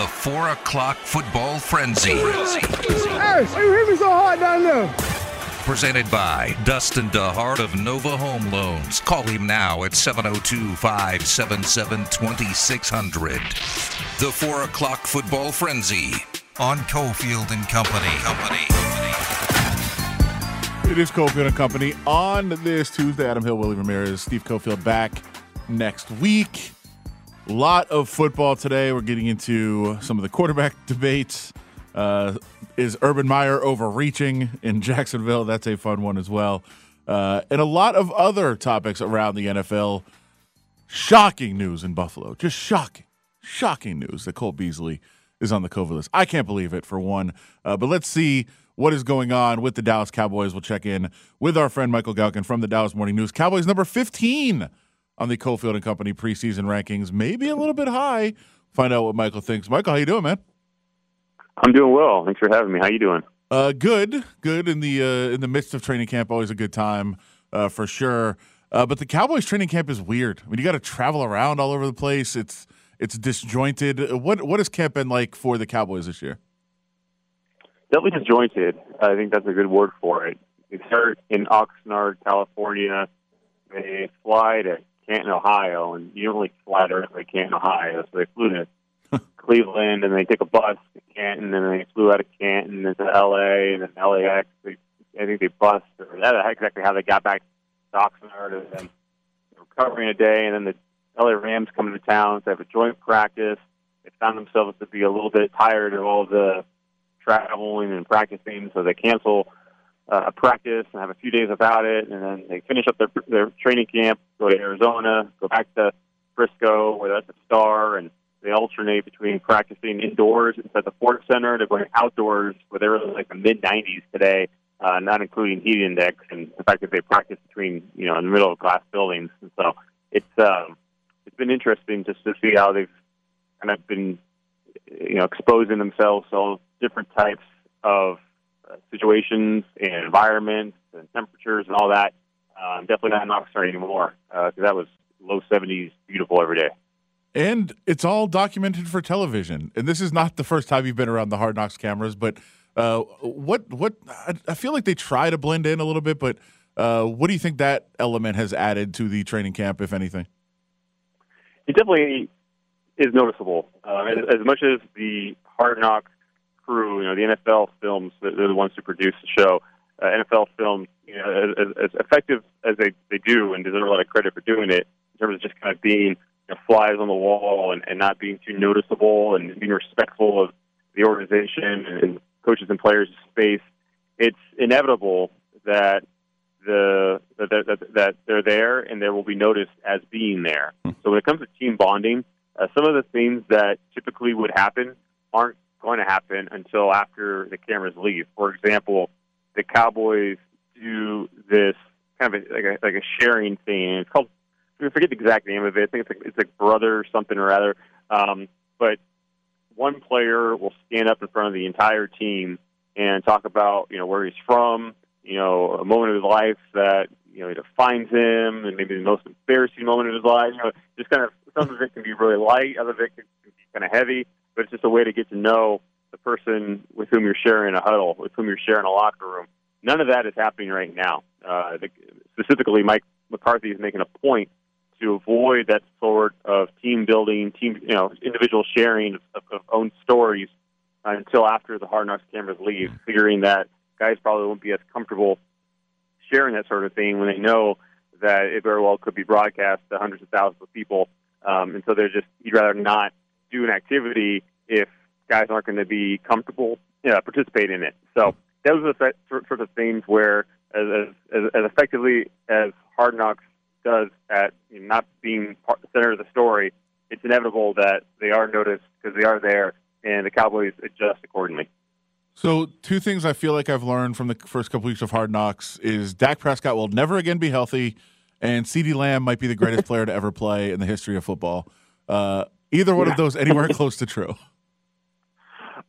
The 4 o'clock football frenzy. Hey, you hit me so hard down there. Presented by Dustin DeHart of Nova Home Loans. Call him now at 702 577 2600. The 4 o'clock football frenzy on Cofield and Company. Company. It is Cofield and Company on this Tuesday. Adam Hill, Willie Ramirez, Steve Cofield back next week. Lot of football today. We're getting into some of the quarterback debates. Uh, is Urban Meyer overreaching in Jacksonville? That's a fun one as well. Uh, and a lot of other topics around the NFL. Shocking news in Buffalo. Just shocking, shocking news that Cole Beasley is on the COVID list. I can't believe it, for one. Uh, but let's see what is going on with the Dallas Cowboys. We'll check in with our friend Michael Gehlken from the Dallas Morning News. Cowboys number 15 on the Cofield and Company preseason rankings, maybe a little bit high. Find out what Michael thinks. Michael, how you doing, man? I'm doing well. Thanks for having me. How you doing? Uh, good, good. In the uh, in the midst of training camp, always a good time uh, for sure. Uh, but the Cowboys training camp is weird. I mean, you got to travel around all over the place. It's it's disjointed. What what has camp been like for the Cowboys this year? Definitely disjointed. I think that's a good word for it. They start in Oxnard, California. They fly to Canton, Ohio, and you don't really fly directly to Canton, Ohio. So they flew to Cleveland, and they took a bus to Canton, and they flew out of Canton into L.A. and then LAX. They, I think they bus, or that's exactly how they got back to Oxnard, and then recovering a day, and then the LA Rams come into town, so they have a joint practice. They found themselves to be a little bit tired of all the traveling and practicing, so they cancel uh, practice and have a few days without it, and then they finish up their their training camp, go to Arizona, go back to Frisco, where that's a star, and they alternate between practicing indoors inside the Ford Center to going outdoors, where they were like the mid 90s today, uh, not including heat index, and the fact that they practice between you know in the middle of glass buildings, and so it's um, it's been interesting just to see how they've kind of been you know exposing themselves to all different types of uh, situations and environments and temperatures and all that. Um, definitely not an Oxnard anymore because uh, that was low 70s, beautiful every day. And it's all documented for television. And this is not the first time you've been around the Hard Knocks cameras, but uh, what what I feel like they try to blend in a little bit, but uh, what do you think that element has added to the training camp, if anything? It definitely is noticeable. Uh, as, as much as the Hard Knocks crew, you know, the NFL films, they're the ones who produce the show. Uh, NFL films, you know, as, as effective as they, they do and deserve a lot of credit for doing it in terms of just kind of being you know, flies on the wall and, and not being too noticeable and being respectful of the organization and coaches and players' space. It's inevitable that the that, that, that they're there and they will be noticed as being there. So when it comes to team bonding, uh, some of the things that typically would happen aren't going to happen until after the cameras leave. For example, the Cowboys do this kind of a, like a like a sharing thing. It's called I forget the exact name of it. I think it's like, it's like brother something or other. Um, but one player will stand up in front of the entire team and talk about you know where he's from, you know, a moment of his life that you know defines him, and maybe the most embarrassing moment of his life. You know, just kind of some of it can be really light, other of it can be kind of heavy but it's just a way to get to know the person with whom you're sharing a huddle, with whom you're sharing a locker room. None of that is happening right now. Uh, the, specifically, Mike McCarthy is making a point to avoid that sort of team building, team you know, individual sharing of, of own stories until after the Hard Knocks cameras leave, figuring that guys probably won't be as comfortable sharing that sort of thing when they know that it very well could be broadcast to hundreds of thousands of people. Um, and so they're just, you'd rather not do an activity if guys aren't going to be comfortable you know, participating in it. So those are the sort of things where, as, as, as effectively as Hard Knocks does at you know, not being part, the center of the story, it's inevitable that they are noticed because they are there, and the Cowboys adjust accordingly. So, two things I feel like I've learned from the first couple weeks of Hard Knocks is Dak Prescott will never again be healthy, and CeeDee Lamb might be the greatest player to ever play in the history of football. Uh, either one yeah. of those anywhere close to true?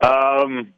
Um,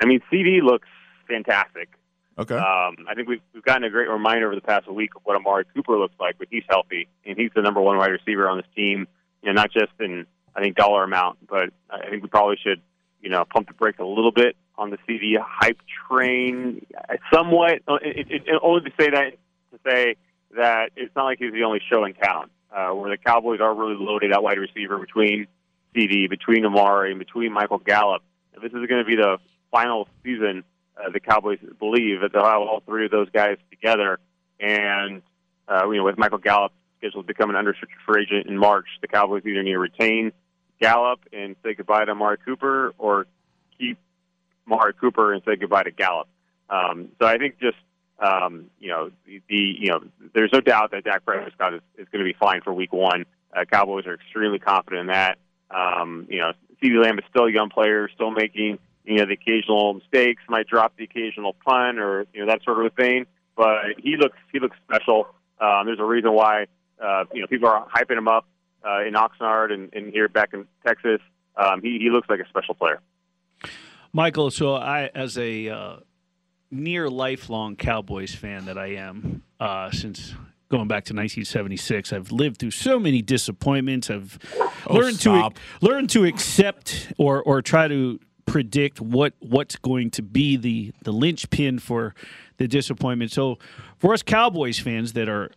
I mean, CeeDee looks fantastic. Okay. Um, I think we've, we've gotten a great reminder over the past week of what Amari Cooper looks like when he's healthy, and he's the number one wide receiver on this team. You know, not just in I think dollar amount, but I think we probably should you know pump the brakes a little bit on the CeeDee hype train, somewhat. It, it, it, only to say that to say that it's not like he's the only show in town. Uh, where the Cowboys are really loaded at wide receiver between CeeDee, between Amari, and between Michael Gallup. If this is going to be the final season, uh, the Cowboys believe that they'll have all three of those guys together. And uh, you know, with Michael Gallup scheduled to become an unrestricted free agent in March, the Cowboys either need to retain Gallup and say goodbye to Amari Cooper, or keep Amari Cooper and say goodbye to Gallup. Um, so I think just um, you know the, the you know there's no doubt that Dak Prescott is, is going to be fine for Week One. Uh, Cowboys are extremely confident in that. Um, you know, CeeDee Lamb is still a young player, still making you know the occasional mistakes, might drop the occasional punt or you know that sort of thing. But he looks he looks special. Um, there's a reason why uh, you know people are hyping him up uh, in Oxnard and, and here back in Texas. Um, he he looks like a special player. Michael, so I as a uh, near lifelong Cowboys fan that I am uh, since going back to 1976. I've lived through so many disappointments. I've oh, learned stop. to learn to accept or or try to predict what what's going to be the the linchpin for the disappointment. So for us Cowboys fans that are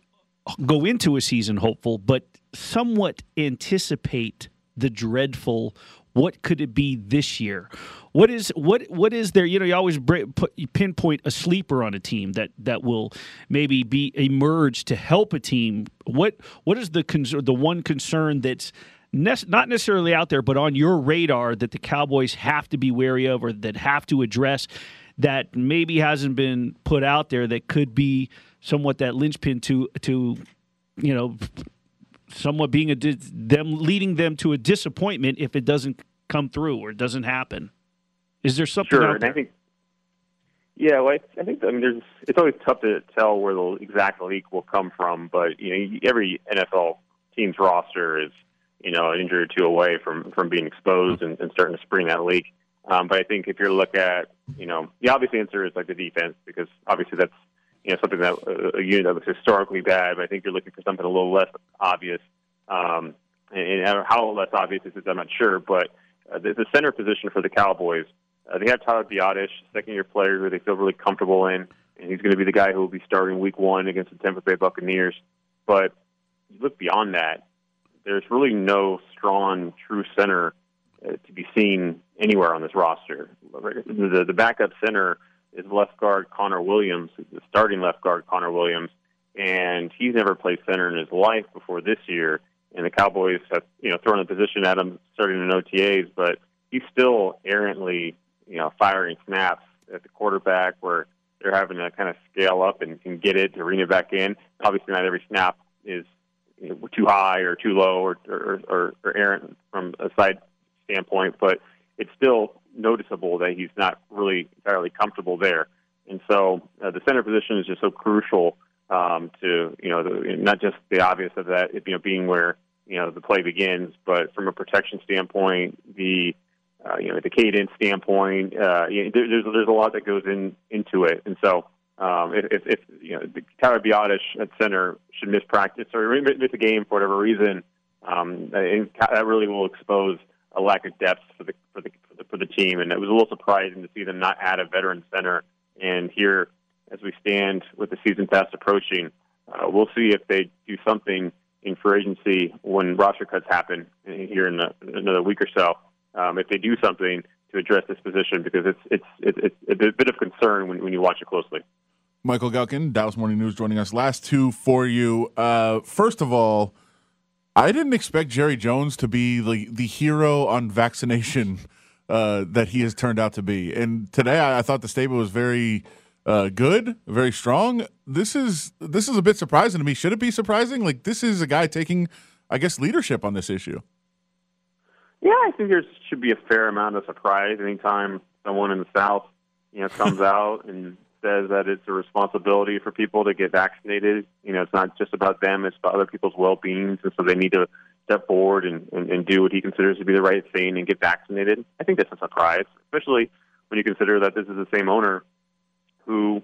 go into a season hopeful but somewhat anticipate the dreadful what could it be this year? What is what what is there? You know, you always put you pinpoint a sleeper on a team that that will maybe be emerge to help a team. What what is the the one concern that's not necessarily out there, but on your radar that the Cowboys have to be wary of or that have to address that maybe hasn't been put out there that could be somewhat that linchpin to to you know somewhat being a them leading them to a disappointment if it doesn't come through or it doesn't happen. Is there something sure, out there? I think, yeah, well, I, I think I mean, there's. It's always tough to tell where the exact leak will come from, but you know, every NFL team's roster is you know an injury or two away from from being exposed and, and starting to spring that leak. Um, but I think if you look at you know the obvious answer is like the defense because obviously that's you know something that uh, a unit that was historically bad. But I think you're looking for something a little less obvious. Um, and, and how less obvious is, I'm not sure, but uh, the, the center position for the Cowboys, uh, they have Tyler Biadasz, second year player who they feel really comfortable in, and he's going to be the guy who will be starting week one against the Tampa Bay Buccaneers. But you look beyond that, there's really no strong true center uh, to be seen anywhere on this roster. The, the backup center is left guard Connor Williams, the starting left guard Connor Williams, and he's never played center in his life before this year and the Cowboys have you know thrown a position at him starting in OTAs, but he's still errantly you know firing snaps at the quarterback where they're having to kind of scale up and, and get it to rein it back in. Obviously, not every snap is you know, too high or too low or, or, or, or errant from a side standpoint, but it's still noticeable that he's not really entirely comfortable there. And so uh, the center position is just so crucial um, to you know the, not just the obvious of that you know being where you know the play begins, but from a protection standpoint, the uh, you know the cadence standpoint, uh, you know, there, there's there's a lot that goes in into it, and so um, if, if, you know Tyler Biadasz at center should miss practice or miss a game for whatever reason, um, that really will expose a lack of depth for the for the for the, for the team, and it was a little surprising to see them not add a veteran center. And here as we stand with the season fast approaching. Uh, we'll see if they do something in free agency when roster cuts happen here in, the, in another week or so. Um, if they do something to address this position, because it's it's it's, it's a bit of concern when, when you watch it closely. Michael Gehlken, Dallas Morning News, joining us. Last two for you. Uh, first of all, I didn't expect Jerry Jones to be the the hero on vaccination uh, that he has turned out to be. And today, I, I thought the statement was very uh, good, very strong. This is this is a bit surprising to me. Should it be surprising? Like this is a guy taking, I guess, leadership on this issue. Yeah, I think there should be a fair amount of surprise anytime someone in the South, you know, comes out and says that it's a responsibility for people to get vaccinated. You know, it's not just about them; it's about other people's well-being, and so they need to step forward and, and, and do what he considers to be the right thing and get vaccinated. I think that's a surprise, especially when you consider that this is the same owner who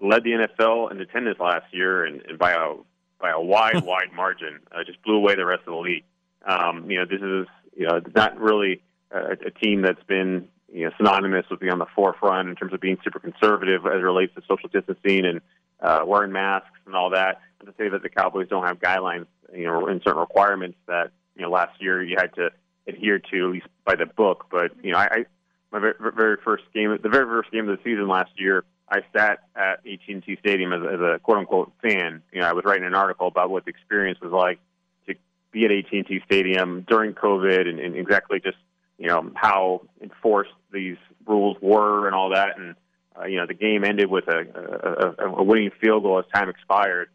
led the NFL in attendance last year and, and by a by a wide wide margin, uh, just blew away the rest of the league. Um, you know, this is you know, it's not really a, a team that's been you know synonymous with being on the forefront in terms of being super conservative as it relates to social distancing and uh, wearing masks and all that. And to say that the Cowboys don't have guidelines, you know, and certain requirements that you know last year you had to adhere to at least by the book. But you know, I, I my very, very first game, the very first game of the season last year, I sat at AT&T Stadium as, as a quote unquote fan. You know, I was writing an article about what the experience was like to be at AT&T Stadium during COVID and, and exactly just you know how enforced these rules were and all that. And uh, you know, the game ended with a, a, a winning field goal as time expired,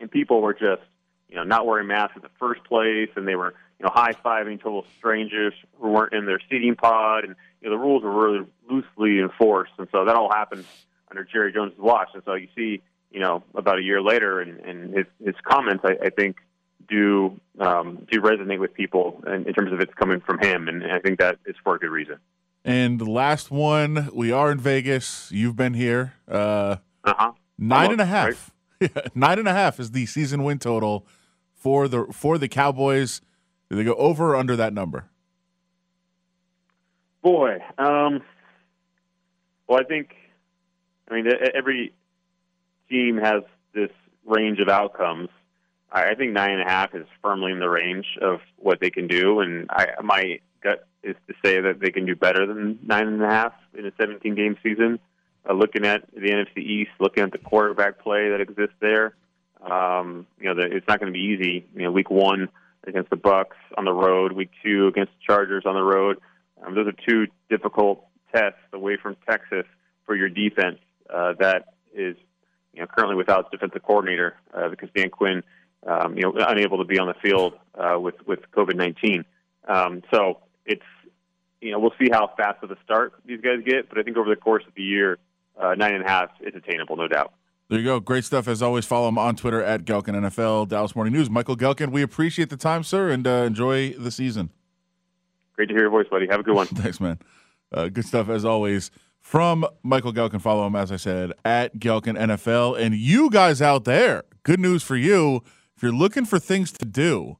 and people were just you know not wearing masks in the first place, and they were you know high fiving total strangers who weren't in their seating pod, and you know the rules were really loosely enforced, and so that all happened under Jerry Jones' watch, and so you see you know about a year later, and, and his his comments I, I think do um, do resonate with people in, in terms of it's coming from him, and I think that is for a good reason. And the last one, we are in Vegas. You've been here. Uh, Uh-huh. nine and a half. nine and a half is the season win total for the for the Cowboys. Do they go over or under that number? Boy, um, well, I think, I mean, every team has this range of outcomes. I think nine and a half is firmly in the range of what they can do, and I, my gut is to say that they can do better than nine and a half in a 17 game season. Uh, looking at the NFC East, looking at the quarterback play that exists there, um, you know, the, it's not going to be easy. You know, week one against the Bucs on the road, week two against the Chargers on the road. Um, those are two difficult tests away from Texas for your defense. Uh, that is, you know, currently without defensive coordinator uh, because Dan Quinn, um, you know, unable to be on the field uh, with with COVID nineteen. Um, so it's, you know, we'll see how fast of a start these guys get, but I think over the course of the year, uh, nine and a half is attainable, no doubt. There you go. Great stuff as always. Follow him on Twitter at Gehlken NFL, Dallas Morning News. Michael Gehlken, we appreciate the time, sir, and uh, enjoy the season. Great to hear your voice, buddy. Have a good one. Thanks, man. Uh, good stuff as always from Michael Gehlken. Follow him, as I said, at Gehlken NFL. And you guys out there, good news for you. If you're looking for things to do,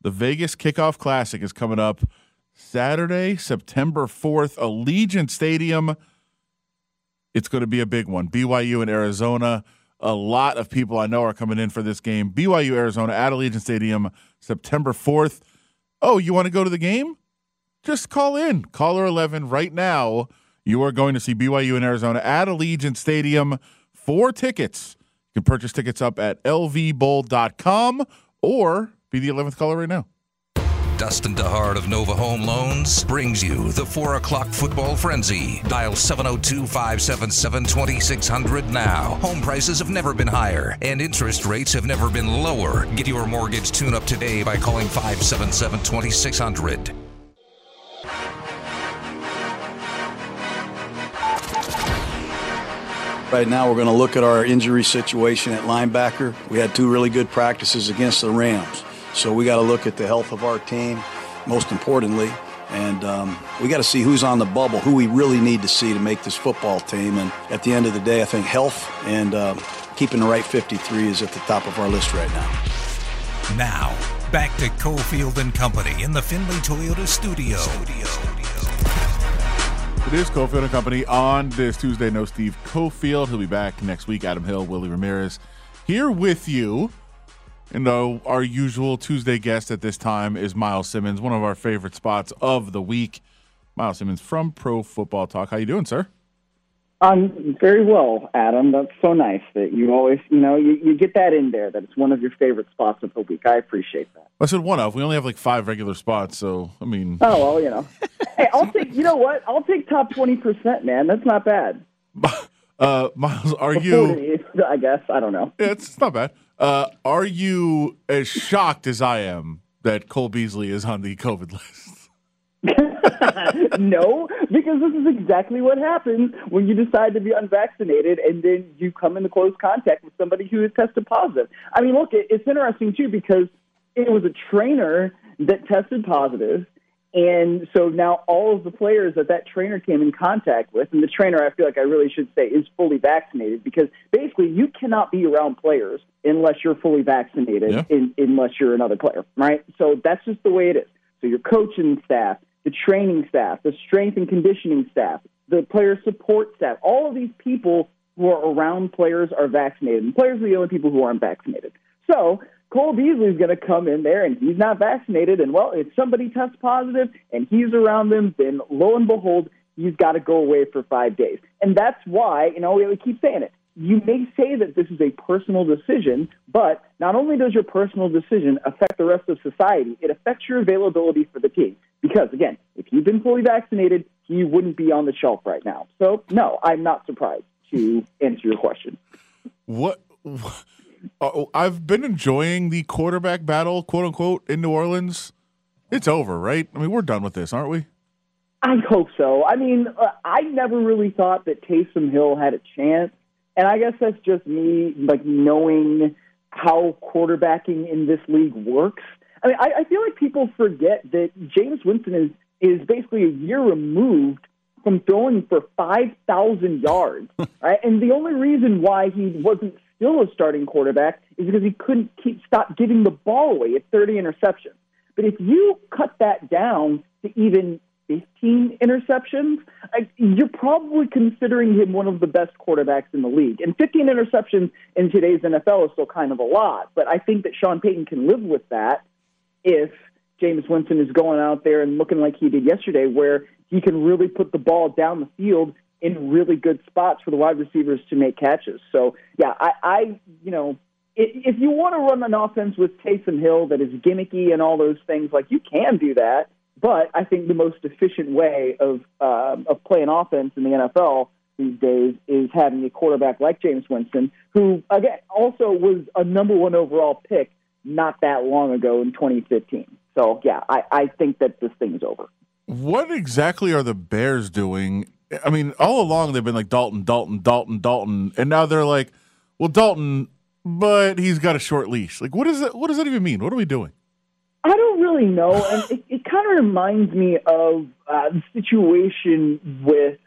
the Vegas Kickoff Classic is coming up Saturday, September 4th, Allegiant Stadium. It's going to be a big one. BYU and Arizona. A lot of people I know are coming in for this game. BYU Arizona at Allegiant Stadium, September 4th. Oh, you want to go to the game? Just call in. Caller 11 right now. You are going to see BYU in Arizona at Allegiant Stadium. Four tickets. You can purchase tickets up at lvbowl.com or be the 11th caller right now. Dustin DeHart of Nova Home Loans brings you the 4 o'clock football frenzy. Dial 702 577 2600 now. Home prices have never been higher, and interest rates have never been lower. Get your mortgage tune up today by calling 577 2600. Right now, we're going to look at our injury situation at linebacker. We had two really good practices against the Rams. So we got to look at the health of our team, most importantly. And um, we got to see who's on the bubble, who we really need to see to make this football team. And at the end of the day, I think health and uh, keeping the right 53 is at the top of our list right now. Now, back to Cofield and Company in the Finley Toyota studio. It is Cofield and Company on this Tuesday. No Steve Cofield. He'll be back next week. Adam Hill, Willie Ramirez here with you. And uh, our usual Tuesday guest at this time is Myles Simmons, one of our favorite spots of the week. Myles Simmons from Pro Football Talk. How you doing, sir? I'm very well, Adam. That's so nice that you always, you know, you, you get that in there that it's one of your favorite spots of the week. I appreciate that. I said one of. We only have like five regular spots, so I mean, Oh well, you know. hey, I'll take. You know what? I'll take top twenty percent, man. That's not bad. uh, Myles, are you? I guess I don't know. Yeah, it's, it's not bad. Uh, are you as shocked as I am that Cole Beasley is on the COVID list? no, because this is exactly what happens when you decide to be unvaccinated and then you come into close contact with somebody who has tested positive. I mean, look, it's interesting too because it was a trainer that tested positive, And so now all of the players that that trainer came in contact with, and the trainer, I feel like I really should say, is fully vaccinated because basically you cannot be around players unless you're fully vaccinated, Yeah. in, unless you're another player, right? So that's just the way it is. So your coaching staff, the training staff, the strength and conditioning staff, the player support staff, all of these people who are around players are vaccinated, and players are the only people who aren't vaccinated. So Cole Beasley is going to come in there and he's not vaccinated. And well, if somebody tests positive and he's around them, then lo and behold, he's got to go away for five days. And that's why, you know, we keep saying it. You may say that this is a personal decision, but not only does your personal decision affect the rest of society, it affects your availability for the team. Because again, if you've been fully vaccinated, he wouldn't be on the shelf right now. So no, I'm not surprised to answer your question. What? Uh, I've been enjoying the quarterback battle, quote unquote, in New Orleans. It's over, right? I mean, we're done with this, aren't we? I hope so. I mean, uh, I never really thought that Taysom Hill had a chance, and I guess that's just me, like knowing how quarterbacking in this league works. I mean, I, I feel like people forget that Jameis Winston is is basically a year removed from throwing for five thousand yards, right? And the only reason why he wasn't still a starting quarterback is because he couldn't keep stop giving the ball away at thirty interceptions. But if you cut that down to even 15 interceptions, I, you're probably considering him one of the best quarterbacks in the league. And 15 interceptions in today's NFL is still kind of a lot, but I think that Sean Payton can live with that if Jameis Winston is going out there and looking like he did yesterday, where he can really put the ball down the field in really good spots for the wide receivers to make catches. So, yeah, I, I you know, if you want to run an offense with Taysom Hill that is gimmicky and all those things, like you can do that. But I think the most efficient way of uh, of playing offense in the NFL these days is having a quarterback like Jameis Winston, who again also was a number one overall pick not that long ago in 2015. So yeah, I, I think that this thing is over. What exactly are the Bears doing? I mean, all along they've been like Dalton, Dalton, Dalton, Dalton, and now they're like, well, Dalton, but he's got a short leash. Like, what is that? What does that even mean? What are we doing? I don't really know, and it, it kind of reminds me of uh, the situation with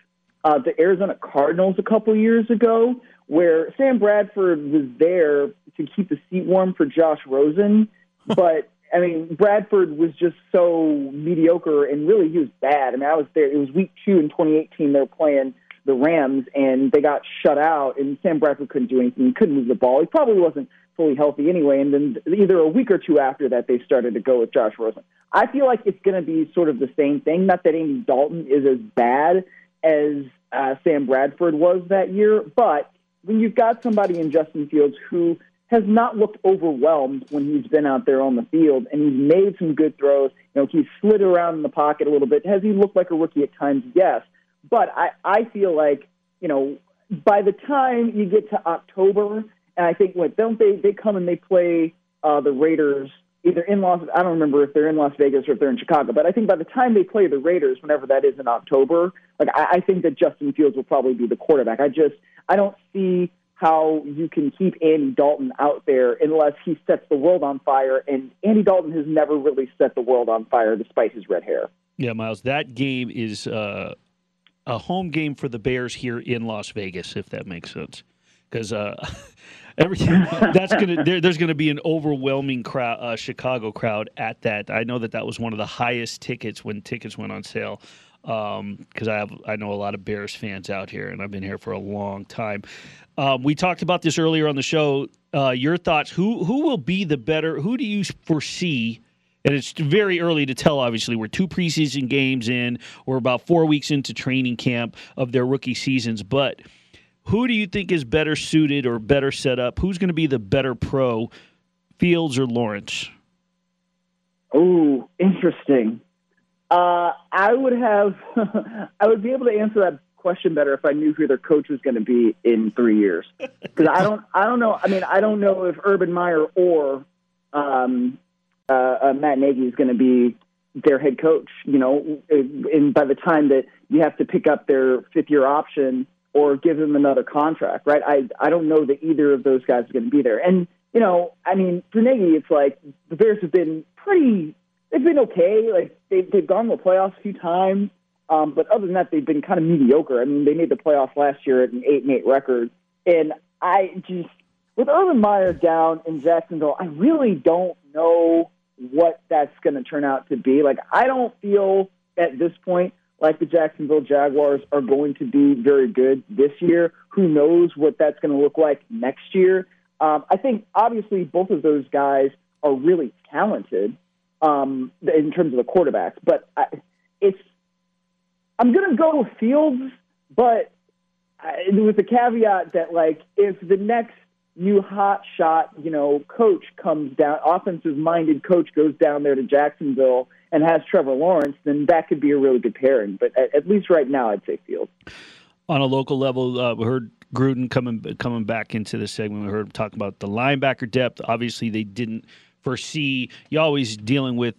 uh, the Arizona Cardinals a couple years ago, where Sam Bradford was there to keep the seat warm for Josh Rosen, but I mean Bradford was just so mediocre, and really he was bad. I mean, I was there. It was week two in 2018. They were playing the Rams, and they got shut out, and Sam Bradford couldn't do anything. He couldn't move the ball. He probably wasn't fully healthy anyway. And then either a week or two after that, they started to go with Josh Rosen. I feel like it's going to be sort of the same thing. Not that Andy Dalton is as bad as uh, Sam Bradford was that year, but when you've got somebody in Justin Fields who has not looked overwhelmed when he's been out there on the field, and he's made some good throws. You know, he's slid around in the pocket a little bit. Has he looked like a rookie at times? Yes, but I, I feel like you know by the time you get to October and I think what don't they they come and they play uh, the Raiders either in Las I don't remember if they're in Las Vegas or if they're in Chicago, but I think by the time they play the Raiders, whenever that is in October, like I, I think that Justin Fields will probably be the quarterback. I just I don't see how you can keep Andy Dalton out there unless he sets the world on fire, and Andy Dalton has never really set the world on fire despite his red hair. Yeah, Miles, that game is uh, a home game for the Bears here in Las Vegas, if that makes sense. Because uh, everything that's gonna there, there's gonna be an overwhelming crowd, uh, Chicago crowd at that. I know that that was one of the highest tickets when tickets went on sale. Because um, I have I know a lot of Bears fans out here, and I've been here for a long time. Um, we talked about this earlier on the show. Uh, your thoughts? Who who will be the better? Who do you foresee? And it's very early to tell, obviously. We're two preseason games in. We're about four weeks into training camp of their rookie seasons. But who do you think is better suited or better set up? Who's going to be the better pro, Fields or Lawrence? Oh, interesting. Uh, I would have, I would be able to answer that question better if I knew who their coach was going to be in three years. Because I don't, I don't know. I mean, I don't know if Urban Meyer or um, uh, uh, Matt Nagy is going to be their head coach. You know, and by the time that you have to pick up their fifth year option or give them another contract, right? I I don't know that either of those guys are going to be there. And you know, I mean, for Nagy, it's like the Bears have been pretty they've been okay. Like they've they've gone to the playoffs a few times, um, but other than that, they've been kind of mediocre. I mean, they made the playoffs last year at an eight and eight record, and I just with Urban Meyer down in Jacksonville, I really don't know what that's going to turn out to be. Like I don't feel at this point like the Jacksonville Jaguars are going to be very good this year. Who knows what that's going to look like next year? Um, I think obviously both of those guys are really talented um, in terms of the quarterbacks, but I, it's I'm going to go with Fields, but I, with the caveat that like if the next new hot shot, you know, coach comes down, offensive minded coach goes down there to Jacksonville and has Trevor Lawrence, then that could be a really good pairing. But at, at least right now, I'd say Fields. On a local level, uh, we heard Gruden coming coming back into the segment. We heard him talk about the linebacker depth. Obviously, they didn't foresee. You always dealing with,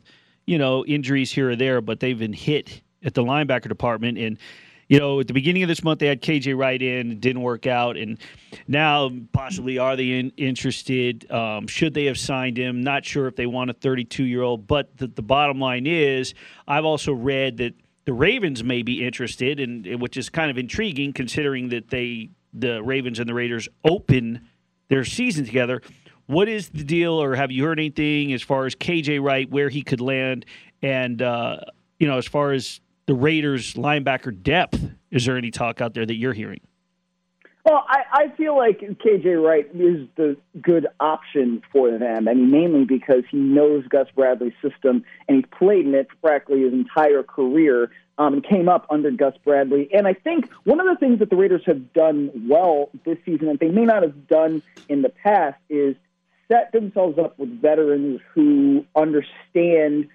you know, injuries here or there, but they've been hit at the linebacker department and you know, at the beginning of this month, they had KJ Wright in, didn't work out, and now possibly are they in, interested? Um, should they have signed him? Not sure if they want a 32 year old, but the, the, bottom line is, I've also read that the Ravens may be interested, and which is kind of intriguing considering that they, the Ravens and the Raiders, open their season together. What is the deal, or have you heard anything as far as KJ Wright, where he could land, and uh, you know, as far as the Raiders linebacker depth. Is there any talk out there that you're hearing? Well, I, I feel like KJ Wright is the good option for them. I mean, mainly because he knows Gus Bradley's system and he's played in it practically his entire career um, and came up under Gus Bradley. And I think one of the things that the Raiders have done well this season that they may not have done in the past is set themselves up with veterans who understand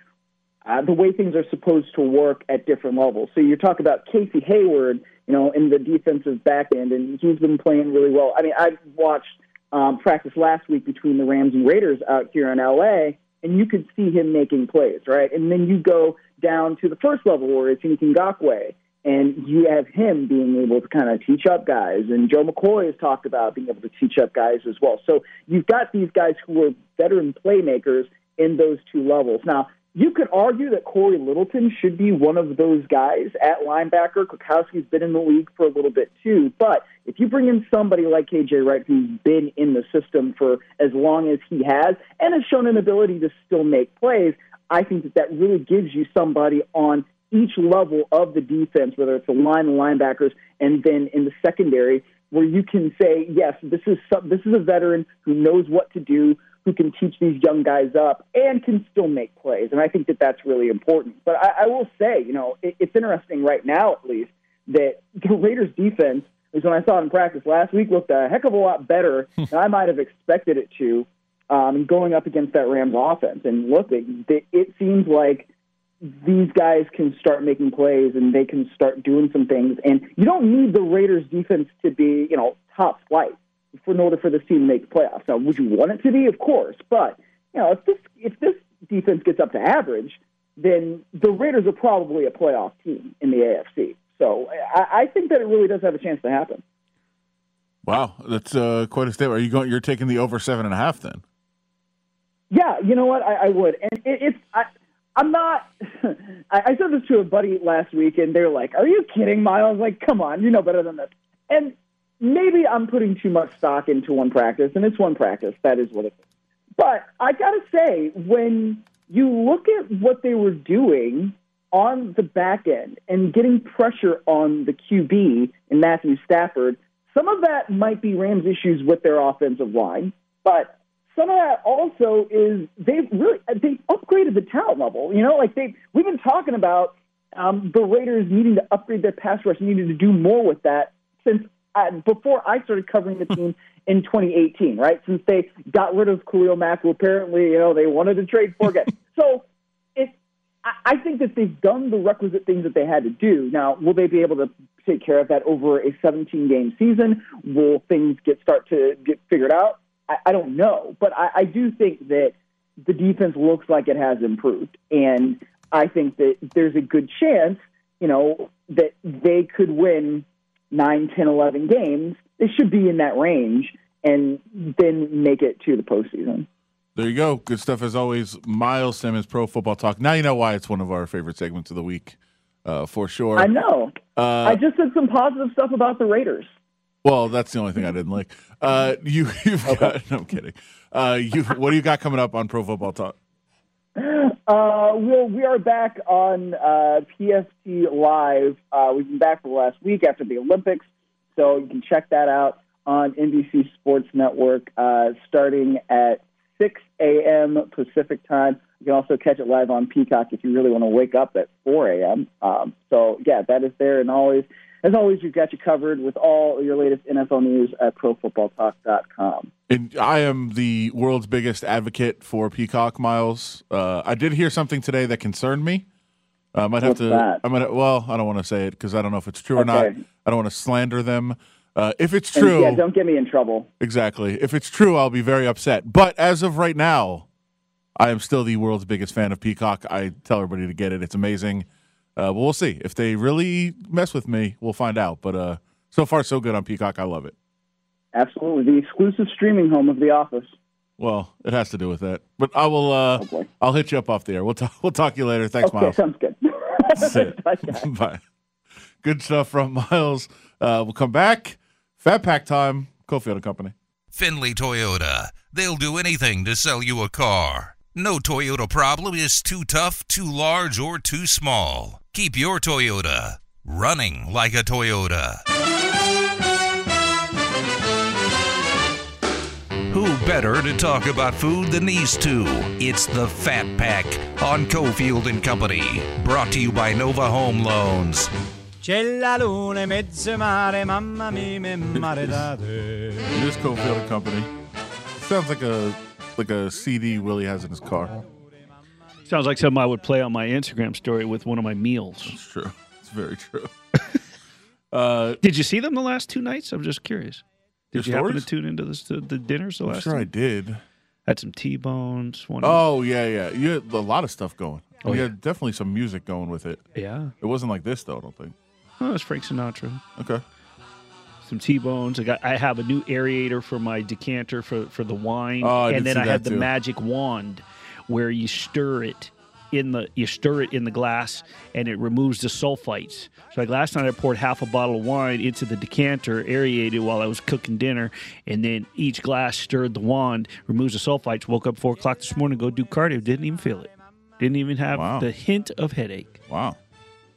uh, the way things are supposed to work at different levels. So you talk about Casey Hayward, you know, in the defensive back end, and he's been playing really well. I mean, I watched um, practice last week between the Rams and Raiders out here in LA, and you could see him making plays, right? And then you go down to the first level where it's Ngakoue, and you have him being able to kind of teach up guys. And Joe McCoy has talked about being able to teach up guys as well. So you've got these guys who are veteran playmakers in those two levels. Now, you could argue that Cory Littleton should be one of those guys at linebacker. Kwiatkoski's been in the league for a little bit too. But if you bring in somebody like KJ Wright who's been in the system for as long as he has and has shown an ability to still make plays, I think that that really gives you somebody on each level of the defense, whether it's the line, the linebackers, and then in the secondary, where you can say, yes, this is some, this is a veteran who knows what to do, who can teach these young guys up and can still make plays. And I think that that's really important. But I, I will say, you know, it, it's interesting right now, at least, that the Raiders' defense, is when I saw it in practice last week, looked a heck of a lot better than I might have expected it to um, going up against that Rams offense. And look, it, it seems like these guys can start making plays and they can start doing some things. And you don't need the Raiders defense to be, you know, top flight for in order for this team to make the playoffs. Now, would you want it to be? Of course, but you know, if this if this defense gets up to average, then the Raiders are probably a playoff team in the AFC. So I, I think that it really does have a chance to happen. Wow, that's uh, quite a statement. Are you going? You're taking the over seven and a half then? Yeah, you know what? I, I would, and it, it's. I, I'm not. I, I said this to a buddy last week, and they're like, "Are you kidding, Myles? Like, come on, you know better than this." And maybe I'm putting too much stock into one practice, and it's one practice. That is what it is. But I got to say, when you look at what they were doing on the back end and getting pressure on the QB in Matthew Stafford, some of that might be Rams' issues with their offensive line, but some of that also is they've really they've upgraded the talent level. You know, like they we've been talking about um, the Raiders needing to upgrade their pass rush, needing to do more with that since uh, before I started covering the team in 2018, right? Since they got rid of Khalil Mack, who apparently, you know, they wanted to trade for again. so it, I think that they've done the requisite things that they had to do. Now, will they be able to take care of that over a 17 game season? Will things get start to get figured out? I, I don't know, but I, I do think that the defense looks like it has improved, and I think that there's a good chance, you know, that they could win 9, 10, 11 games, they should be in that range and then make it to the postseason. There you go. Good stuff as always. Myles Simmons, Pro Football Talk. Now you know why it's one of our favorite segments of the week, uh, for sure. I know. Uh, I just said some positive stuff about the Raiders. well, that's the only thing I didn't like. Uh, you, you've got. No, I'm kidding. Uh, you, what do you got coming up on Pro Football Talk? Uh, we'll, we are back on uh, PFT Live. Uh, we've been back for the last week after the Olympics, so you can check that out on NBC Sports Network uh, starting at 6 a.m. Pacific time. You can also catch it live on Peacock if you really want to wake up at 4 a.m. Um, so, yeah, that is there. And always, as always, we've got you covered with all your latest NFL news at ProFootballTalk.com. And I am the world's biggest advocate for Peacock, Myles. Uh, I did hear something today that concerned me. I might have What's to. that? I might. Well, I don't want to say it because I don't know if it's true or not. I don't want to slander them. Uh, if it's And, true, yeah, don't get me in trouble. exactly. If it's true, I'll be very upset. But as of right now, I am still the world's biggest fan of Peacock. I tell everybody to get it. It's amazing. Uh, but we'll see if they really mess with me. We'll find out. But uh, so far, so good on Peacock. I love it. Absolutely. The exclusive streaming home of The Office. Well, it has to do with that. But I will. Uh, Oh. I'll hit you up off the air. We'll talk. We'll talk to you later. Thanks, Okay, Myles. sounds good. That's it. Bye. Bye. Good stuff from Myles. Uh, we'll come back. Fat pack time. Cofield and Company. Finley Toyota. They'll do anything to sell you a car. No Toyota problem is too tough, too large, or too small. Keep your Toyota running like a Toyota. Who better to talk about food than these two? It's the Fat Pack on Cofield and Company. Brought to you by Nova Home Loans. C'è la luna in mezzo mare, mamma mia, mi maridate. It is Cofield and Company. Sounds like a like a CD Willie has in his car. Sounds like something I would play on my Instagram story with one of my meals. It's true. It's very true. uh, Did you see them the last two nights? I'm just curious. Did you happen to tune into this, the, the dinners the I'm last sure? I did. Had some T-bones. One Oh yeah, yeah. You had a lot of stuff going. Oh, you yeah. had definitely some music going with it. yeah. It wasn't like this though. I don't think. Oh, it's Frank Sinatra. Okay. Some T-bones. I got. I have a new aerator for my decanter for for the wine, Oh, and then I have the too. magic wand, where you stir it in the you stir it in the glass, and it removes the sulfites. So like last night, I poured half a bottle of wine into the decanter, aerated while I was cooking dinner, and then each glass stirred the wand, removes the sulfites. Woke up four o'clock this morning, go do cardio. Didn't even feel it. Didn't even have Wow. the hint of headache. Wow.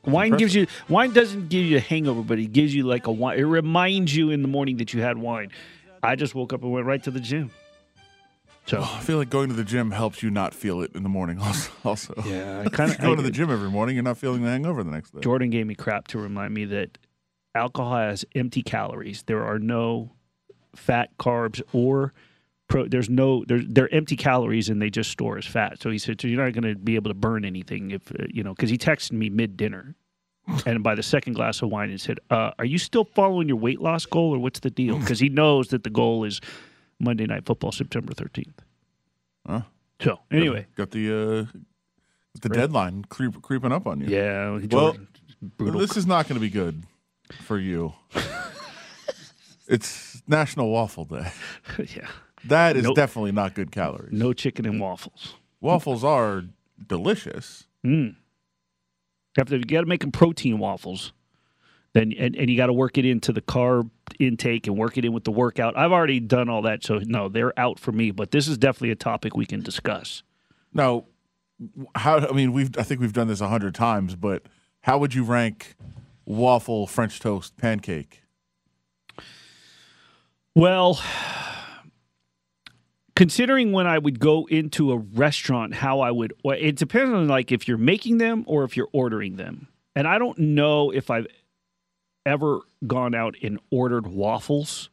Wine gives you wine doesn't give you a hangover, but it gives you like a wine. It reminds you in the morning that you had wine. I just woke up and went right to the gym. So oh, I feel like going to the gym helps you not feel it in the morning. Also, also. yeah, I kind of you go to the gym every morning, you're not feeling the hangover the next day. Jordan gave me crap to remind me that alcohol has empty calories. There are no fat, carbs, or pro. There's no there's they're empty calories and they just store as fat. So he said, so you're not going to be able to burn anything if uh, you know because he texted me mid dinner. And by the second glass of wine, he said, uh, "Are you still following your weight loss goal, or what's the deal?" Because he knows that the goal is Monday Night Football, September 13th. Huh? So anyway, got the uh, the deadline creep, creeping up on you. yeah, Well, brutal. This is not going to be good for you. it's National Waffle Day. yeah, That is definitely not good calories. no chicken and waffles. Waffles are delicious. Mm. You have to you got to make them protein waffles. Then and, and you got to work it into the carb intake and work it in with the workout. I've already done all that, so no, they're out for me. But this is definitely a topic we can discuss. Now, how? I mean, we've I think we've done this a hundred times, but how would you rank waffle, French toast, pancake? Well, considering when I would go into a restaurant, how I would, it depends on like if you're making them or if you're ordering them. And I don't know if I've ever gone out and ordered waffles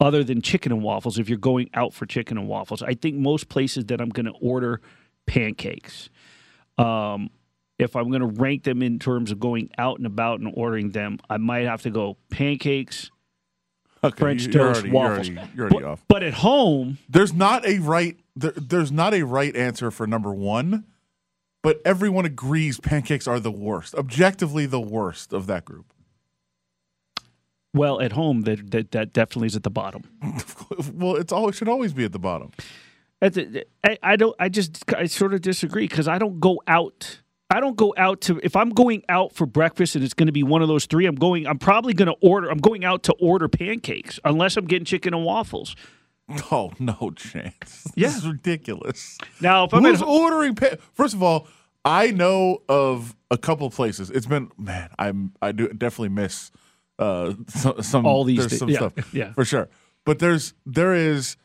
other than chicken and waffles if you're going out for chicken and waffles. I think most places that I'm going to order pancakes. Um, if I'm going to rank them in terms of going out and about and ordering them, I might have to go pancakes, Okay, French you- toast, you're already, waffles. You're already, you're already but, off. but at home, There's not a right. There, there's not a right answer for number one, but everyone agrees pancakes are the worst, objectively the worst of that group. well, at home, that that, that definitely is at the bottom. well, it's always should always be at the bottom. I, I don't. I just I sort of disagree because I don't go out. I don't go out to if I'm going out for breakfast and it's going to be one of those three. I'm going. I'm probably going to order. I'm going out to order pancakes unless I'm getting chicken and waffles. Oh, no chance. Yeah. This is ridiculous. Now, if I'm Who's at, ordering? Pa- First of all, I know of a couple places. It's been man, I'm I do definitely miss uh some, some All these some yeah, stuff yeah. for sure. But there's there is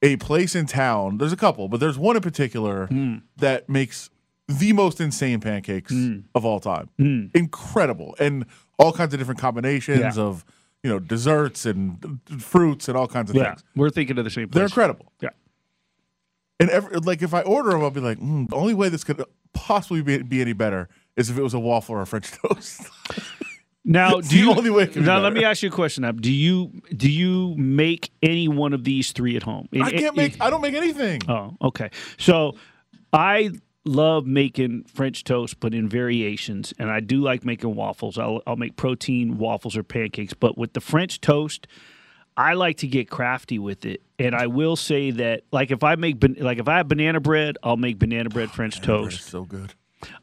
a place in town. There's a couple, but there's one in particular Hmm. that makes the most insane pancakes of all time. Incredible and all kinds of different combinations Yeah. of you know desserts and fruits and all kinds of yeah, things. we're thinking of the same place. They're incredible. Yeah. And every, like if I order them, I'll be like, mm, the only way this could possibly be, be any better is if it was a waffle or a French toast. Now, do the you? only way be now, better. let me ask you a question. Ab. Do you do you make any one of these three at home? I can't make. I don't make anything. Oh, okay. So I love making French toast, but in variations, and I do like making waffles. I'll, I'll make protein waffles or pancakes, but with the French toast, I like to get crafty with it. And I will say that, like if I make like if I have banana bread, I'll make banana bread French It's toast. so good.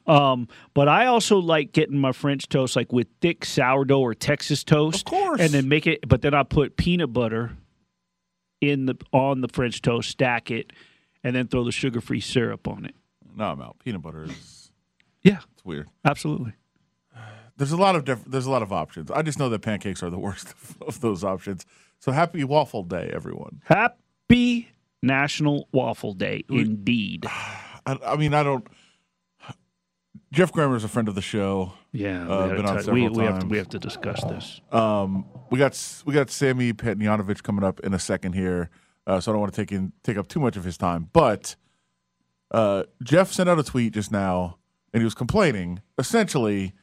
Um, but I also like getting my French toast like with thick sourdough or Texas toast. Of course. And then make it but then I put peanut butter in the on the French toast, stack it, and then throw the sugar free syrup on it. No, I'm out. Peanut butter is Yeah, it's weird. absolutely. There's a lot of diff- there's a lot of options. I just know that pancakes are the worst of, of those options. So happy waffle day, everyone. Happy National Waffle Day indeed. I, I mean, I don't. Jeff Grammer is a friend of the show. Yeah, we, Uh, been on several we, we have to we have to discuss this. Um, we got we got Sammy Panayotovich coming up in a second here, uh, so I don't want to take in take up too much of his time. But uh, Jeff sent out a tweet just now, and he was complaining. Essentially,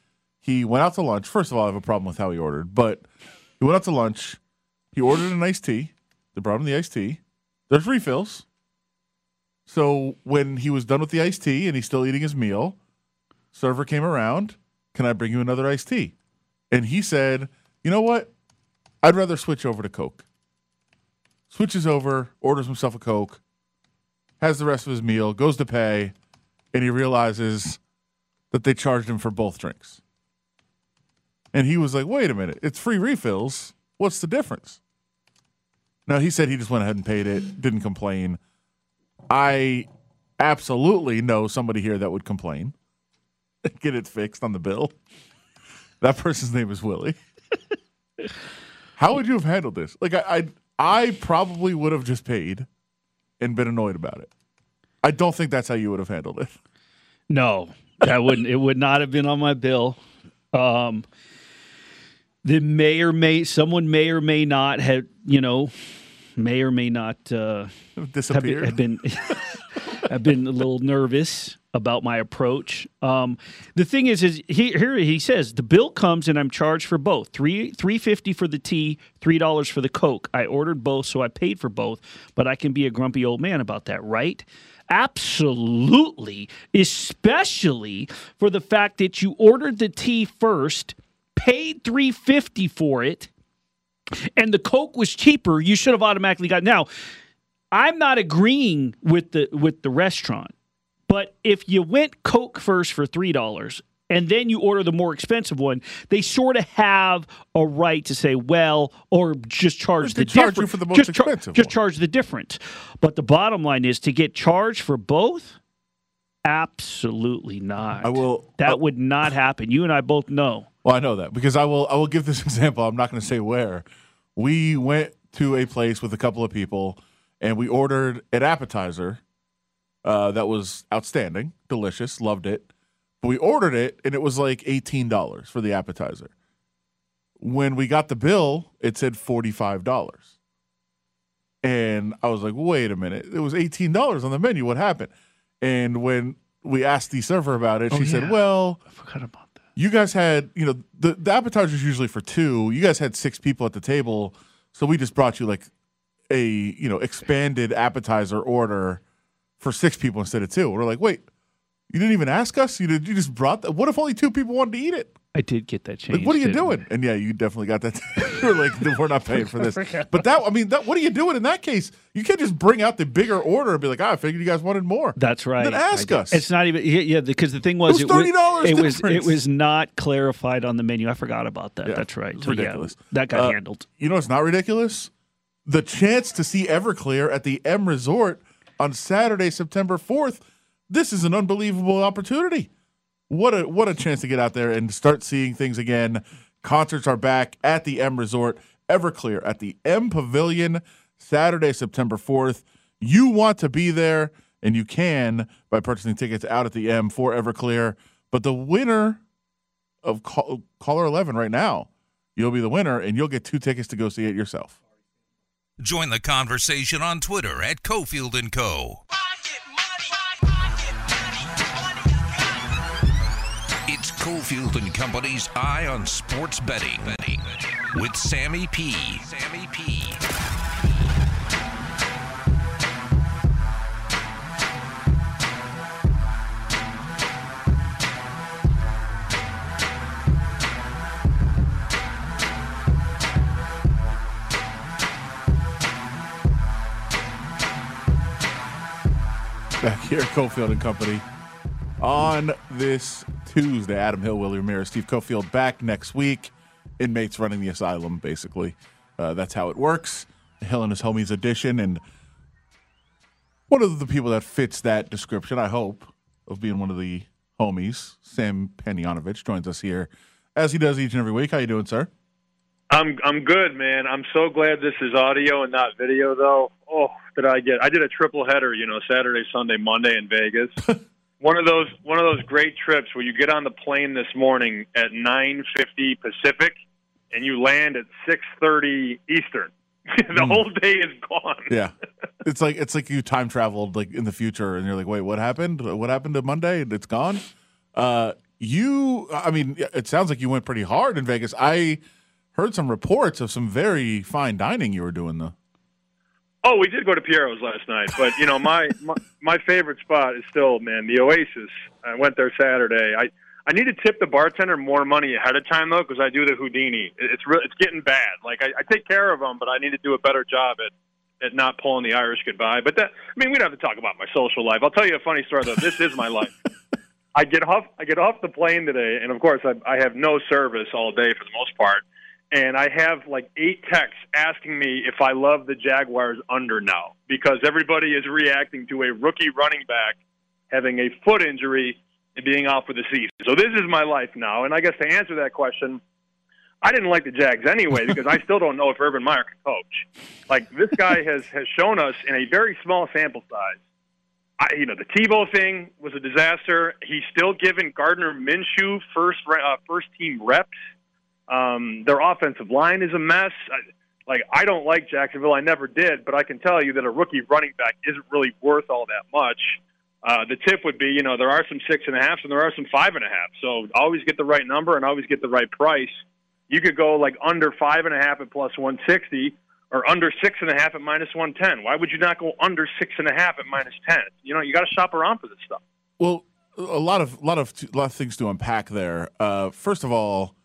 he went out to lunch. First of all, I have a problem with how he ordered, but he went out to lunch. He ordered an iced tea. They brought him the iced tea. There's refills. So when he was done with the iced tea and he's still eating his meal, server came around. Can I bring you another iced tea? And he said, You know what? I'd rather switch over to Coke. Switches over, orders himself a Coke, has the rest of his meal, goes to pay, and he realizes that they charged him for both drinks. And he was like, Wait a minute, it's free refills. What's the difference? Now, he said he just went ahead and paid it, didn't complain. I absolutely know somebody here that would complain. Get it fixed on the bill. That person's name is Willie. How would you have handled this? Like I, I, I probably would have just paid and been annoyed about it. I don't think that's how you would have handled it. No, that wouldn't. It would not have been on my bill. Um, the may or may someone may or may not have you know may or may not uh, have Disappeared. have been have been a little nervous about my approach. Um, the thing is, is he, here he says the bill comes and I'm charged for both three three fifty for the tea, three dollars for the coke. I ordered both, so I paid for both. But I can be a grumpy old man about that, right? Absolutely, especially for the fact that you ordered the tea first, paid three fifty for it, and the coke was cheaper. You should have automatically got now. I'm not agreeing with the with the restaurant, but if you went Coke first for three dollars and then you order the more expensive one, they sort of have a right to say, well, or just charge the charge you difference. for the most just char- expensive just one. charge the difference. But the bottom line is to get charged for both. Absolutely not. I will- That I- would not happen. You and I both know. Well, I know that because I will. I will give this example. I'm not going to say where. We went to a place with a couple of people, and we ordered an appetizer uh, that was outstanding, delicious, loved it. But we ordered it, and it was like eighteen dollars for the appetizer. When we got the bill, it said forty five dollars, and I was like, "Wait a minute! It was eighteen dollars on the menu. What happened?" And when we asked the server about it, she Oh, said, "Well." I forgot about that. you guys had, you know, the, the is usually for two. You guys had six people at the table, so we just brought you like a, you know, expanded appetizer order for six people instead of two. We're like, wait, you didn't even ask us. You did, you just brought that. What if only two people wanted to eat it? I did get that change. Like, what are you didn't I? doing? And yeah, you definitely got that. You're like, we're not paying for this. But that, I mean, that, what are you doing in that case? You can't just bring out the bigger order and be like, ah, I figured you guys wanted more. That's right. Then ask us. It's not even yeah, yeah because the thing was It was $30 It was it was not clarified on the menu. I forgot about that. Yeah, That's right. So ridiculous. yeah, that got Uh, handled. You know it's not ridiculous? The chance to see Everclear at the M Resort on Saturday, September 4th. This is an unbelievable opportunity. What a what a chance to get out there and start seeing things again. Concerts are back at the M Resort, Everclear at the M Pavilion, Saturday, September 4th. You want to be there, and you can by purchasing tickets out at the M for Everclear. But the winner of call, caller 11 right now, you'll be the winner, and you'll get two tickets to go see it yourself. Join the conversation on Twitter at Cofield and Co. It's Cofield and Company's Eye on Sports Betting with Sammy P. Sammy back here at Cofield and Company on this Tuesday. Adam Hill, Willie Ramirez, Steve Cofield back next week. Inmates running the asylum, basically. Uh, that's how it works. Hill and his homies edition, and one of the people that fits that description, I hope, of being one of the homies, Sam Panayotovich, joins us here as he does each and every week. How you doing, sir? I'm I'm good, man. I'm so glad this is audio and not video, though. Oh, did I get? I did a triple header, you know, Saturday, Sunday, Monday in Vegas. one of those one of those great trips where you get on the plane this morning at 9:50 Pacific and you land at 6:30 Eastern. the whole day is gone. Yeah, it's like it's like you time traveled like in the future, and you're like, wait, what happened? What happened to Monday? It's gone. Uh, you, I mean, it sounds like you went pretty hard in Vegas. I heard some reports of some very fine dining you were doing though. Oh, we did go to Piero's last night, but you know my, my my favorite spot is still man the Oasis. I went there Saturday. I I need to tip the bartender more money ahead of time though because I do the Houdini. It- It's real. It's getting bad. Like I, I take care of them, but I need to do a better job at at not pulling the Irish goodbye. But that I mean we don't have to talk about my social life. I'll tell you a funny story though. This is my life. I get off I get off the plane today, and of course I, I have no service all day for the most part. And I have like eight texts asking me if I love the Jaguars under now because everybody is reacting to a rookie running back having a foot injury and being out for the season. So this is my life now. And I guess to answer that question, I didn't like the Jags anyway because I still don't know if Urban Meyer can coach. Like this guy has has shown us in a very small sample size. I, you know, the Tebow thing was a disaster. He's still giving Gardner Minshew first uh, first team reps. Um, their offensive line is a mess. I, like I don't like Jacksonville. I never did, but I can tell you that a rookie running back isn't really worth all that much. Uh, the tip would be, you know, there are some six and a halfs and there are some five and a half. So always get the right number and always get the right price. You could go like under five and a half at plus 160 or under six and a half at minus 110. Why would you not go under six and a half at minus 10? You know, you got to shop around for this stuff. Well, a lot of lot of lot of things to unpack there. Uh, first of all,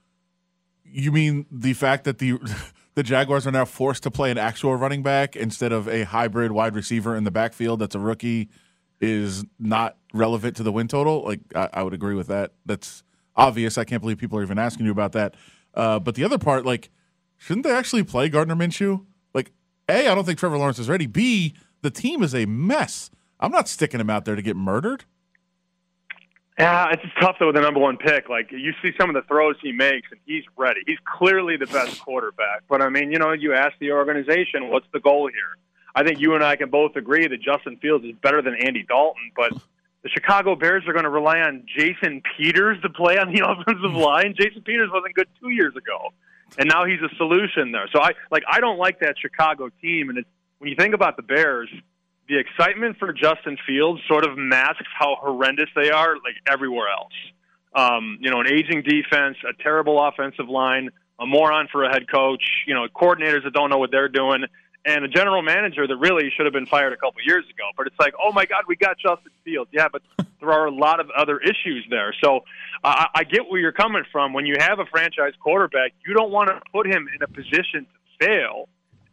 you mean the fact that the the Jaguars are now forced to play an actual running back instead of a hybrid wide receiver in the backfield that's a rookie is not relevant to the win total. Like I, I would agree with that. That's obvious. I can't believe people are even asking you about that. Uh, but the other part, like, shouldn't they actually play Gardner Minshew? Like, a, I don't think Trevor Lawrence is ready. B, the team is a mess. I'm not sticking him out there to get murdered. Yeah, it's tough though with the number one pick. Like you see some of the throws he makes, and he's ready. He's clearly the best quarterback. But I mean, you know, you ask the organization, what's the goal here? I think you and I can both agree that Justin Fields is better than Andy Dalton, but the Chicago Bears are going to rely on Jason Peters to play on the offensive line. Jason Peters wasn't good two years ago, and now he's a solution there. So I like I don't like that Chicago team, and it's, when you think about the Bears, the excitement for Justin Fields sort of masks how horrendous they are, like everywhere else. Um, you know, an aging defense, a terrible offensive line, a moron for a head coach, you know, coordinators that don't know what they're doing. and a general manager that really should have been fired a couple years ago. But it's like, oh my God, we got Justin Fields. Yeah, but there are a lot of other issues there. So uh, I get where you're coming from. When you have a franchise quarterback, you don't want to put him in a position to fail.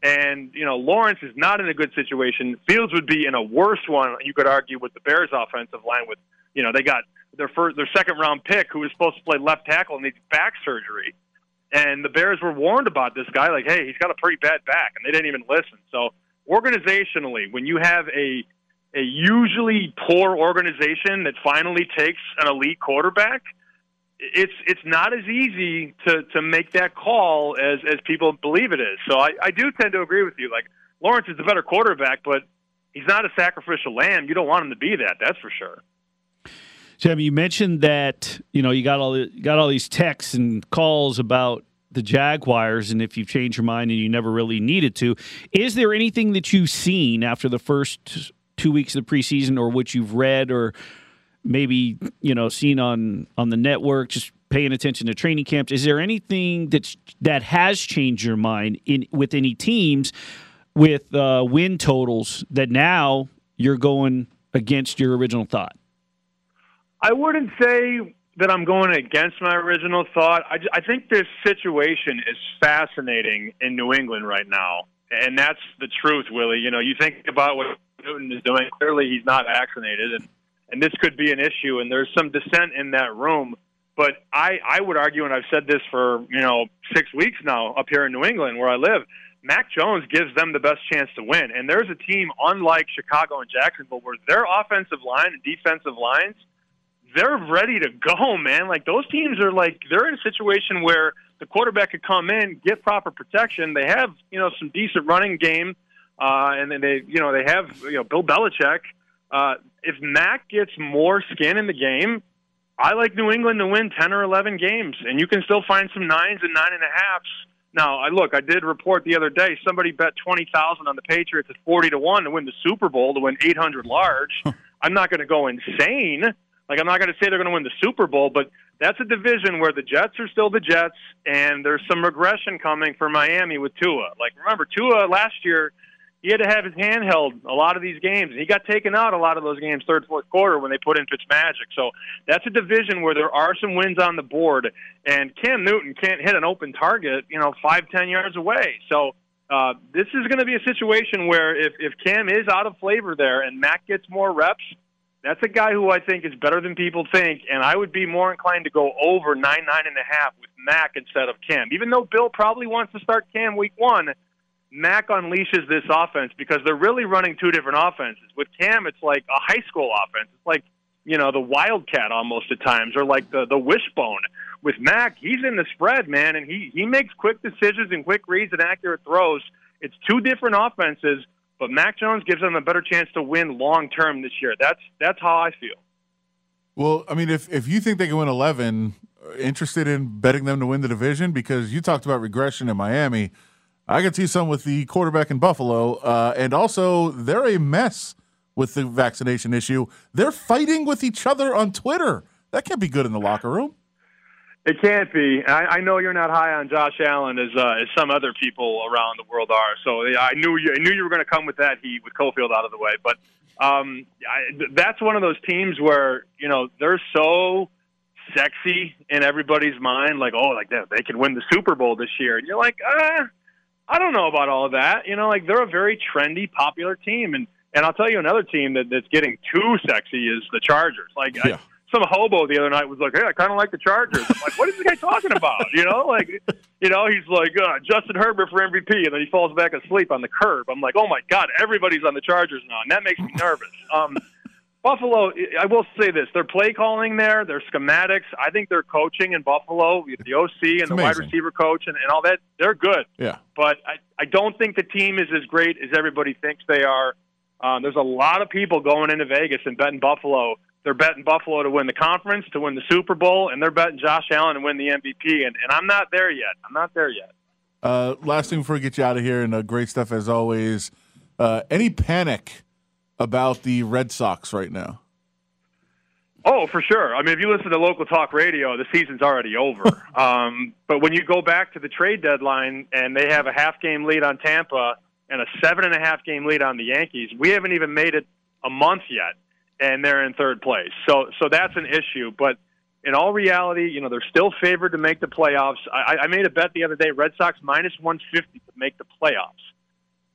And you know, Lawrence is not in a good situation. Fields would be in a worse one. You could argue with the Bears' offensive line. With you know, they got their first, their second round pick who was supposed to play left tackle and needs back surgery. And the Bears were warned about this guy, like, hey, he's got a pretty bad back, and they didn't even listen. So organizationally, when you have a a usually poor organization that finally takes an elite quarterback, it's it's not as easy to to make that call as as people believe it is. So I, I do tend to agree with you. Like Lawrence is the better quarterback, but he's not a sacrificial lamb. You don't want him to be that. That's for sure. Jim, you mentioned that you know you got all you got all these texts and calls about the Jaguars, and if you've changed your mind and you never really needed to, is there anything that you've seen after the first two weeks of the preseason, or what you've read, or maybe you know seen on on the network, just paying attention to training camps? Is there anything that that has changed your mind in with any teams with uh, win totals that now you're going against your original thought? I wouldn't say that I'm going against my original thought. I, I think this situation is fascinating in New England right now, and that's the truth, Willie. You know, you think about what Newton is doing. Clearly, he's not vaccinated, and and this could be an issue. And there's some dissent in that room. But I, I would argue, and I've said this for you know six weeks now up here in New England where I live. Mac Jones gives them the best chance to win, and there's a team unlike Chicago and Jacksonville where their offensive line and defensive lines they're ready to go, man. Like those teams are like they're in a situation where the quarterback could come in, get proper protection. They have you know some decent running game, uh, and then they you know they have you know Bill Belichick. Uh, if Mac gets more skin in the game, I like New England to win ten or eleven games, and you can still find some nines and nine and a halves. Now, I look. I did report the other day. Somebody bet twenty thousand on the Patriots at forty to one to win the Super Bowl to win eight hundred large. I'm not going to go insane like I'm not going to say they're going to win the Super Bowl, but that's a division where the Jets are still the Jets, and there's some regression coming for Miami with Tua. Like remember, Tua last year he had to have his hand held a lot of these games, he got taken out a lot of those games third, fourth quarter when they put in Fitzmagic. So that's a division where there are some wins on the board, and Cam Newton can't hit an open target, you know, five, ten yards away. So. Uh, this is going to be a situation where if, if Cam is out of flavor there and Mac gets more reps, that's a guy who I think is better than people think, and I would be more inclined to go over nine, nine and a half with Mac instead of Cam. Even though Bill probably wants to start Cam week one, Mac unleashes this offense because they're really running two different offenses. With Cam, it's like a high school offense. It's like you know the Wildcat almost at times, or like the the Wishbone. With Mac, he's in the spread, man, and he he makes quick decisions and quick reads and accurate throws. It's two different offenses but Mac Jones gives them a better chance to win long term this year. That's that's how I feel. Well, I mean, if if you think they can win eleven, interested in betting them to win the division because you talked about regression in Miami. I can see some with the quarterback in Buffalo, uh, and also they're a mess with the vaccination issue. They're fighting with each other on Twitter. That can't be good in the locker room. It can't be. I, I know you're not high on Josh Allen as uh, as some other people around the world are. So I knew you. I knew you were going to come with that heat with Cofield out of the way. But um, I, that's one of those teams where you know they're so sexy in everybody's mind. Like, oh, like that, they can win the Super Bowl this year, and you're like, uh, I don't know about all of that. You know, like they're a very trendy, popular team, and and I'll tell you another team that that's getting too sexy is the Chargers. Like. Yeah. I, some hobo the other night was like, "Hey, I kind of like the Chargers." I'm like, "What is this guy talking about?" You know, like, you know, he's like uh, Justin Herbert for MVP, and then he falls back asleep on the curb. I'm like, "Oh my god, everybody's on the Chargers now," and that makes me nervous. Um, Buffalo, I will say this: their play calling there, their schematics. I think their coaching in Buffalo, the OC and it's the amazing. wide receiver coach and, and all that, they're good. Yeah, but I, I don't think the team is as great as everybody thinks they are. Um, there's a lot of people going into Vegas and betting Buffalo they're betting Buffalo to win the conference, to win the Super Bowl, and they're betting Josh Allen to win the MVP. And, and I'm not there yet. I'm not there yet. Uh, last thing before we get you out of here, and uh, great stuff as always. Uh, any panic about the Red Sox right now? Oh, for sure. I mean, if you listen to local talk radio, the season's already over. um, but when you go back to the trade deadline and they have a half game lead on Tampa, and a seven and a half game lead on the Yankees. We haven't even made it a month yet, and they're in third place. So so that's an issue. But in all reality, you know they're still favored to make the playoffs. I, I made a bet the other day: Red Sox minus one fifty to make the playoffs.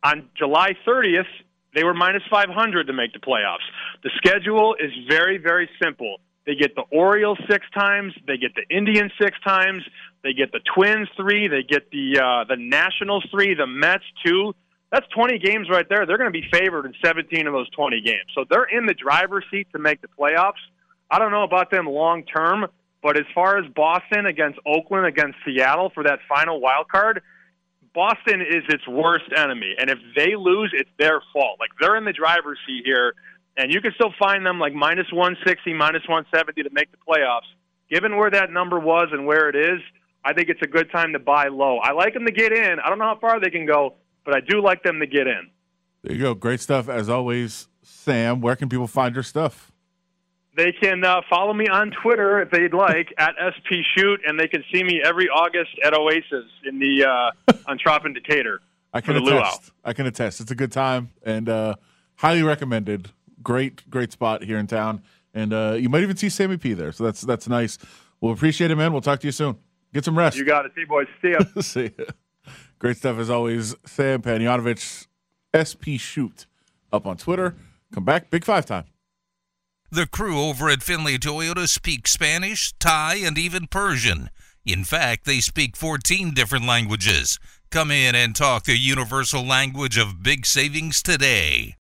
On July thirtieth, they were minus five hundred to make the playoffs. The schedule is very very simple. They get the Orioles six times. They get the Indians six times. They get the Twins three. They get the uh, the Nationals three. The Mets two. That's 20 games right there. They're going to be favored in 17 of those 20 games. So they're in the driver's seat to make the playoffs. I don't know about them long term, but as far as Boston against Oakland against Seattle for that final wild card, Boston is its worst enemy. And if they lose, it's their fault. Like they're in the driver's seat here, and you can still find them like minus 160, minus 170 to make the playoffs. Given where that number was and where it is, I think it's a good time to buy low. I like them to get in. I don't know how far they can go, but I do like them to get in. There you go. Great stuff as always, Sam. Where can people find your stuff? They can uh, follow me on Twitter if they'd like at SP Shoot, and they can see me every August at Oasis in the uh, on Trop and Decatur. I can attest. luau. I can attest. It's a good time and uh, highly recommended. Great, great spot here in town, and uh, you might even see Sammy P there. So that's that's nice. We'll appreciate it, man. We'll talk to you soon. Get some rest. You got it, see boys. See ya. See ya. Great stuff as always. Sam Panayotovich, SP Shoot, up on Twitter. Come back, Big Five time. The crew over at Findlay Toyota speak Spanish, Thai, and even Persian. In fact, they speak 14 different languages. Come in and talk the universal language of big savings today.